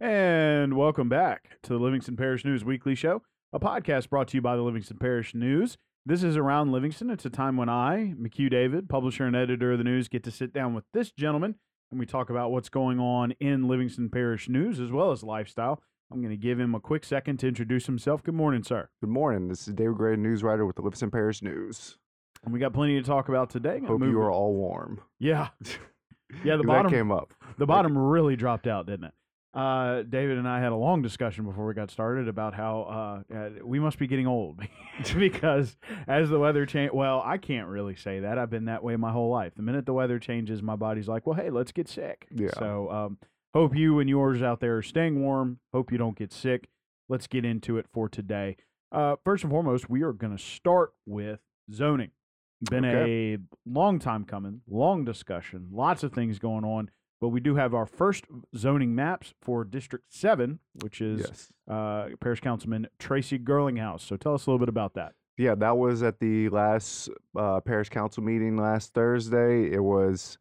And welcome back to the Livingston Parish News Weekly Show, a podcast brought to you by the Livingston Parish News. This is Around Livingston. It's a time when I, McHugh David, publisher and editor of the news, get to sit down with this gentleman and we talk about what's going on in Livingston Parish News as well as lifestyle. I'm going to give him a quick second to introduce himself. Good morning, sir. Good morning. This is David Gray, news writer with the Livingston Parish News. And we got plenty to talk about today. Hope you are all warm. Yeah. Yeah, the bottom that came up. the bottom really dropped out, didn't it? Uh, David and I had a long discussion before we got started about how uh, uh, we must be getting old because as the weather change, well, I can't really say that. I've been that way my whole life. The minute the weather changes, my body's like, well, hey, let's get sick. Yeah. So um, hope you and yours out there are staying warm. Hope you don't get sick. Let's get into it for today. Uh, first and foremost, we are going to start with zoning. Been a long time coming, long discussion, lots of things going on. But we do have our first zoning maps for District 7, which is Yes. uh, Parish Councilman Tracy Girlinghouse. So tell us a little bit about that. Yeah, that was at the last uh, parish council meeting last Thursday. It was,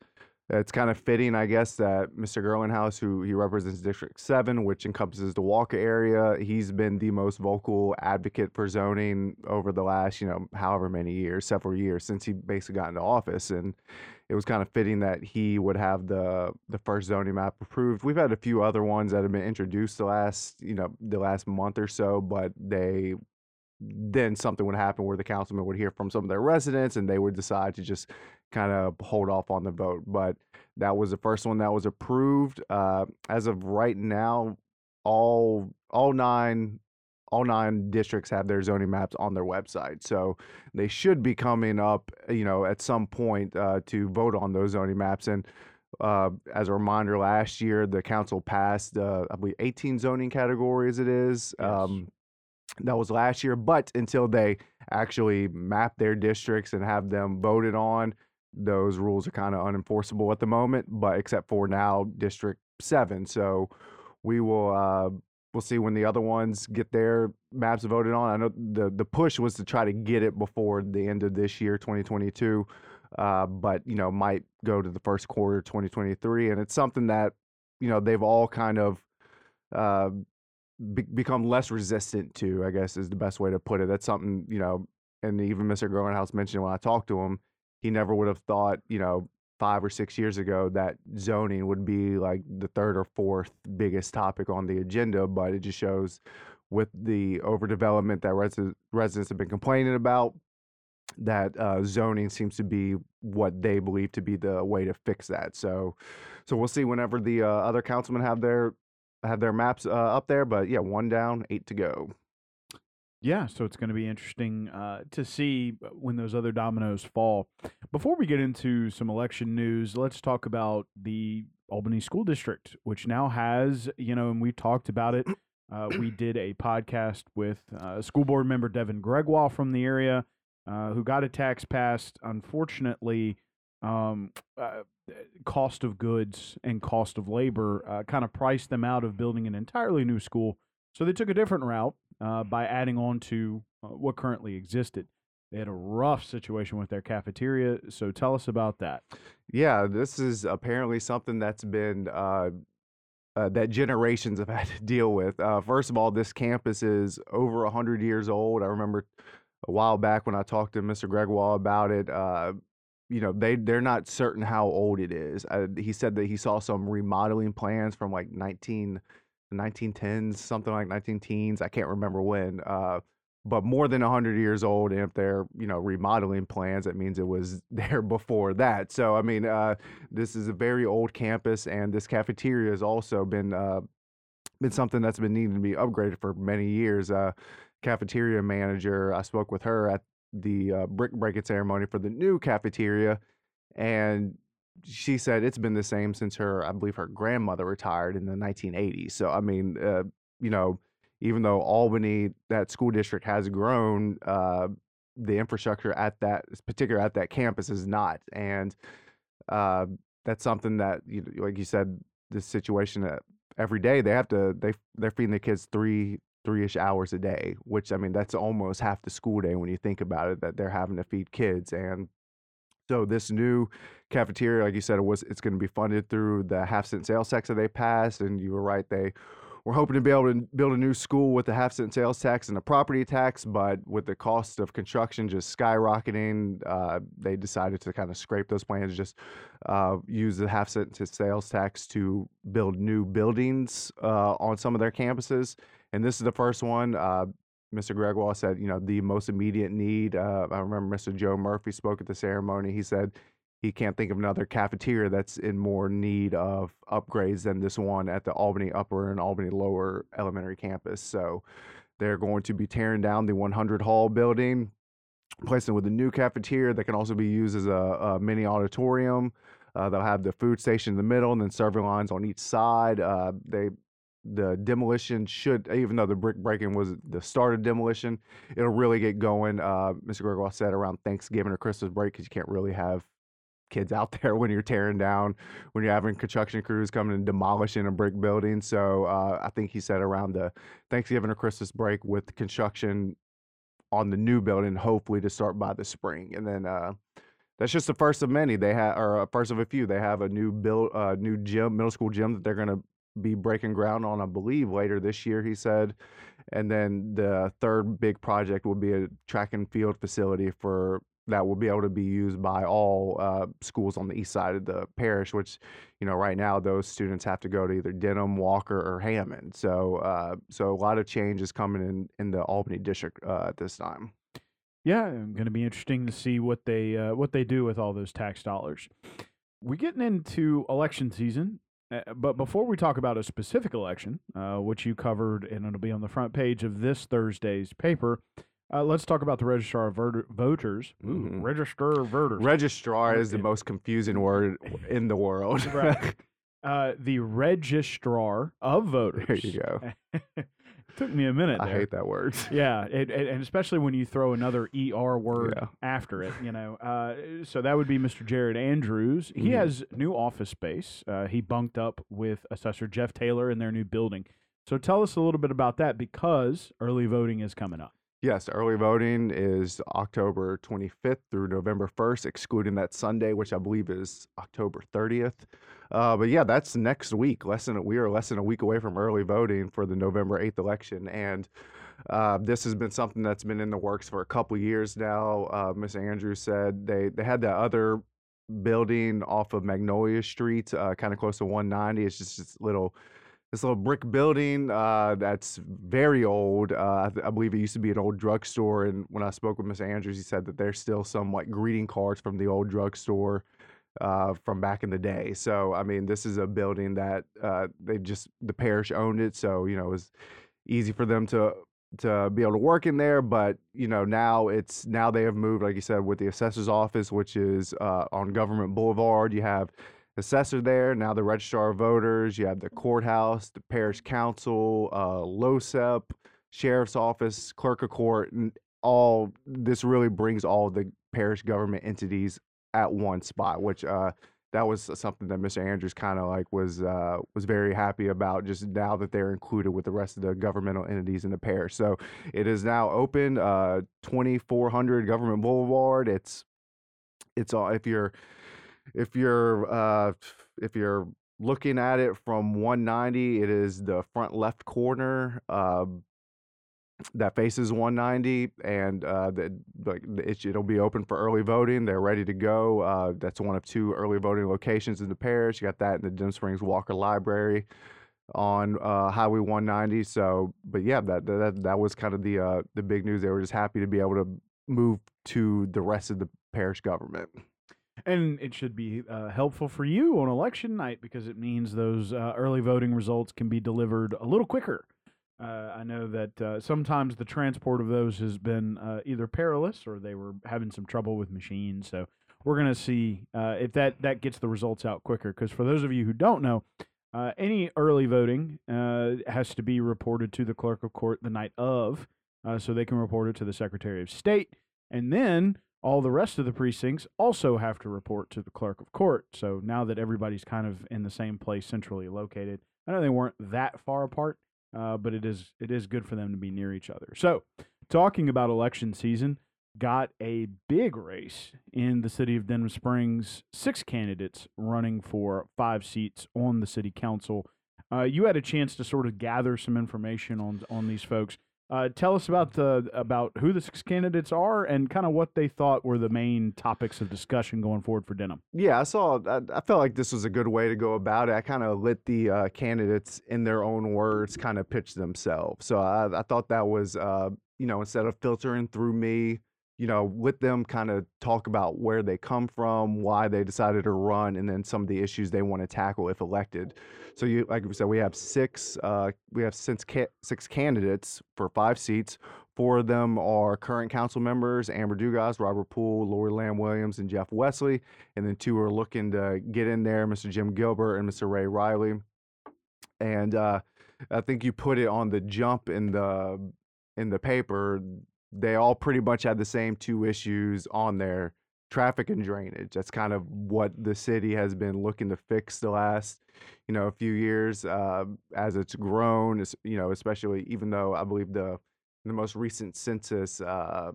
it's kind of fitting, I guess, that Mr. Girlinghouse, who he represents District 7, which encompasses the Walker area, he's been the most vocal advocate for zoning over the last, you know, however many years, several years since he basically got into office. And it was kind of fitting that he would have the the first zoning map approved. We've had a few other ones that have been introduced the last, you know, the last month or so, but they then something would happen where the councilman would hear from some of their residents and they would decide to just kind of hold off on the vote. But that was the first one that was approved. Uh, as of right now, all all nine all nine districts have their zoning maps on their website, so they should be coming up, you know, at some point uh, to vote on those zoning maps. And uh, as a reminder, last year the council passed, uh, I believe, 18 zoning categories. It is. Yes. Um, that was last year, but until they actually map their districts and have them voted on, those rules are kind of unenforceable at the moment. But except for now, District Seven. So we will uh, we'll see when the other ones get their maps voted on. I know the the push was to try to get it before the end of this year, 2022, uh, but you know might go to the first quarter 2023, and it's something that you know they've all kind of. Uh, be- become less resistant to, I guess is the best way to put it. That's something, you know, and even Mr. Girlinghouse mentioned when I talked to him, he never would have thought, you know, five or six years ago that zoning would be like the third or fourth biggest topic on the agenda. But it just shows with the overdevelopment that resi- residents have been complaining about, that uh, zoning seems to be what they believe to be the way to fix that. So, so we'll see whenever the uh, other councilmen have their have their maps uh, up there. But yeah, one down, eight to go. Yeah, so it's going to be interesting uh, to see when those other dominoes fall. Before we get into some election news, let's talk about the Albany School District, which now has, you know, and we've talked about it. Uh, we did a podcast with uh, school board member Devin Gregoire from the area uh, who got a tax passed. Unfortunately, um, uh, cost of goods and cost of labor uh, kind of priced them out of building an entirely new school. So they took a different route uh, by adding on to uh, what currently existed. They had a rough situation with their cafeteria. So tell us about that. Yeah, this is apparently something that's been uh, uh, that generations have had to deal with. Uh, first of all, this campus is over hundred years old. I remember a while back when I talked to Mr. Gregoire about it. Uh, you know, they they're not certain how old it is. Uh, he said that he saw some remodeling plans from like 19, 1910s, something like 19 teens. I can't remember when. Uh, but more than 100 years old and if they're you know remodeling plans that means it was there before that so i mean uh, this is a very old campus and this cafeteria has also been uh, been something that's been needing to be upgraded for many years uh, cafeteria manager i spoke with her at the uh, brick breaking ceremony for the new cafeteria and she said it's been the same since her i believe her grandmother retired in the 1980s so i mean uh, you know even though Albany, that school district has grown, uh, the infrastructure at that, particular at that campus, is not, and uh, that's something that, you, like you said, this situation that every day they have to they they're feeding the kids three three ish hours a day, which I mean that's almost half the school day when you think about it that they're having to feed kids and. So this new cafeteria, like you said, it was it's going to be funded through the half cent sales tax that they passed, and you were right, they we're hoping to be able to build a new school with the half cent sales tax and the property tax, but with the cost of construction just skyrocketing, uh, they decided to kind of scrape those plans, just uh, use the half cent to sales tax to build new buildings uh, on some of their campuses. And this is the first one. Mr. Gregoire said, you know, the most immediate need. Uh, I remember Mr. Joe Murphy spoke at the ceremony. He said he can't think of another cafeteria that's in more need of upgrades than this one at the Albany Upper and Albany Lower Elementary campus. So they're going to be tearing down the 100 Hall building, placing it with a new cafeteria that can also be used as a, a mini auditorium. Uh, they'll have the food station in the middle and then serving lines on each side. Uh, they the demolition should, even though the brick breaking was the start of demolition, it'll really get going. Uh, Mr. Gregoire said around Thanksgiving or Christmas break because you can't really have kids out there when you're tearing down, when you're having construction crews coming and demolishing a brick building. So uh, I think he said around the Thanksgiving or Christmas break with construction on the new building, hopefully to start by the spring. And then uh, that's just the first of many. They have, or a first of a few. They have a new build, uh, new gym, middle school gym that they're going to be breaking ground on, I believe, later this year. He said, and then the third big project will be a track and field facility for that will be able to be used by all uh, schools on the east side of the parish, which, you know, right now those students have to go to either Denham, Walker, or Hammond. So, uh, so a lot of change is coming in in the Albany district uh, at this time. Yeah, it's going to be interesting to see what they uh, what they do with all those tax dollars. We're getting into election season, uh, but before we talk about a specific election, uh, which you covered, and it'll be on the front page of this Thursday's paper. Uh, let's talk about the registrar of voters. Mhm. Register of voters. Registrar is the most confusing word in the world. Right. uh, the registrar of voters. there you go. Took me a minute. I hate that word. Yeah, it, it- and especially when you throw another er word Yeah. after it, you know. Uh, so that would be Mr. Jared Andrews. He Mhm. has new office space. Uh, he bunked up with Assessor Jeff Taylor in their new building. So tell us a little bit about that because early voting is coming up. Yes, early voting is October 25th through November 1st, excluding that Sunday, which I believe is October 30th. Uh, but yeah, that's next week. Less than we are less than a week away from early voting for the November 8th election, and uh, this has been something that's been in the works for a couple years now. Uh, Ms. Andrews said they they had that other building off of Magnolia Street, uh, kind of close to 190. It's just this little this little brick building uh, that's very old. Uh, I, th- I believe it used to be an old drugstore. And when I spoke with Miss Andrews, he said that there's still some like greeting cards from the old drugstore uh, from back in the day. So I mean, this is a building that uh, they just the parish owned it, so you know it was easy for them to to be able to work in there. But you know now it's now they have moved, like you said, with the assessor's office, which is uh, on Government Boulevard. You have assessor there, now the registrar of voters, you have the courthouse, the parish council, uh, LOHSEP, sheriff's office, clerk of court, and all this really brings all the parish government entities at one spot, which uh, that was something that Mr. Andrews kind of like was uh, was very happy about just now that they're included with the rest of the governmental entities in the parish. So it is now open, uh, 2400 Government Boulevard. It's it's all if you're if you're uh if you're looking at it from 190 it is the front left corner uh, that faces 190 and uh the, like it, it'll be open for early voting they're ready to go uh that's one of two early voting locations in the parish you got that in the Denham Springs Walker Library on uh highway 190 so but yeah that that that was kind of the uh the big news they were just happy to be able to move to the rest of the parish government And it should be uh, helpful for you on election night because it means those uh, early voting results can be delivered a little quicker. Uh, I know that uh, sometimes the transport of those has been uh, either perilous or they were having some trouble with machines. So we're going to see uh, if that, that gets the results out quicker. Because for those of you who don't know, any early voting has to be reported to the clerk of court the night of, so they can report it to the Secretary of State. And then all the rest of the precincts also have to report to the clerk of court. So now that everybody's kind of in the same place, centrally located, I know they weren't that far apart, uh, but it is it is good for them to be near each other. So, talking about election season, got a big race in the city of Denham Springs. Six candidates running for five seats on the city council. Uh, you had a chance to sort of gather some information on on these folks. Uh, tell us about the about who the six candidates are and kind of what they thought were the main topics of discussion going forward for Denham. Yeah, I saw. I, I felt like this was a good way to go about it. I kind of let the uh, candidates, in their own words, kind of pitch themselves. So I, I thought that was, uh, you know, instead of filtering through me, you know, let them kind of talk about where they come from, why they decided to run, and then some of the issues they want to tackle if elected. So you, like we said, we have six. Uh, we have six, ca- six candidates for five seats. Four of them are current council members: Amber Dugas, Robert Poole, Lori Lamb Williams, and Jeff Wesley. And then two are looking to get in there: Mr. Jim Gilbert and Mr. Ray Riley. And uh, I think you put it on the jump in the in the paper. They all pretty much had the same two issues on their traffic and drainage. That's kind of what the city has been looking to fix the last you know a few years uh, as it's grown. You know, especially even though I believe the the most recent census, uh,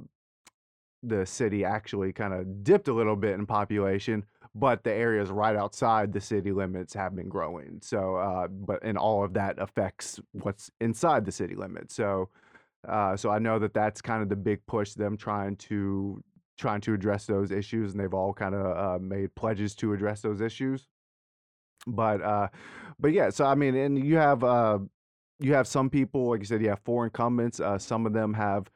the city actually kind of dipped a little bit in population, but the areas right outside the city limits have been growing. So, uh, but and all of that affects what's inside the city limits. So, uh, so I know that that's kind of the big push. Them trying to trying to address those issues, and they've all kind of uh, made pledges to address those issues but uh but yeah so i mean and you have uh you have some people like you said you have four incumbents uh some of them have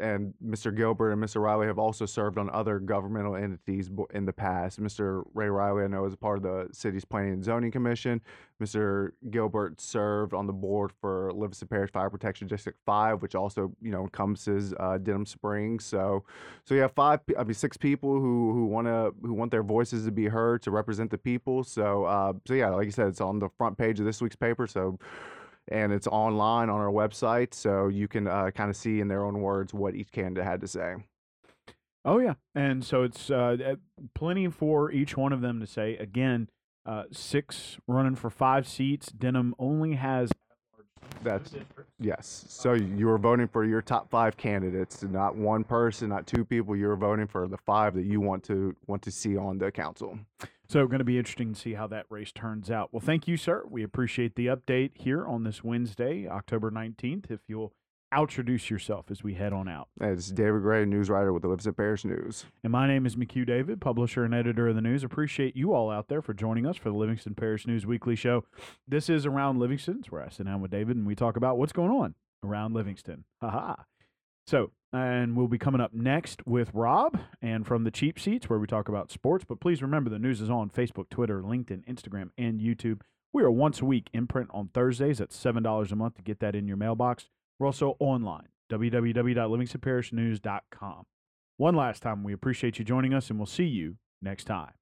and Mr. Gilbert and Mr. Riley have also served on other governmental entities in the past. Mr. Ray Riley, I know, is a part of the city's Planning and Zoning Commission. Mr. Gilbert served on the board for Livingston Parish Fire Protection District Five, which also you know encompasses uh, Denham Springs. So, so you have five, I mean, six people who who want to who want their voices to be heard to represent the people. So, uh, so yeah, like you said, it's on the front page of this week's paper. So and it's online on our website, so you can uh, kind of see in their own words what each candidate had to say. Oh yeah, and so it's uh, plenty for each one of them to say. Again, uh, six running for five seats. Denham only has. That's yes. So you were voting for your top five candidates, not one person, not two people. You were voting for the five that you want to want to see on the council. So, going to be interesting to see how that race turns out. Well, thank you, sir. We appreciate the update here on this Wednesday, October 19th. If you'll introduce yourself as we head on out. It's David Gray, news writer with the Livingston Parish News. And my name is McHugh David, publisher and editor of the news. Appreciate you all out there for joining us for the Livingston Parish News Weekly Show. This is Around Livingston. It's where I sit down with David and we talk about what's going on around Livingston. Ha ha. So, and we'll be coming up next with Rob and from the cheap seats where we talk about sports. But please remember the news is on Facebook, Twitter, LinkedIn, Instagram, and YouTube. We are once a week in print on Thursdays at $7 a month to get that in your mailbox. We're also online, www.livingstonparishnews.com. One last time, we appreciate you joining us, and we'll see you next time.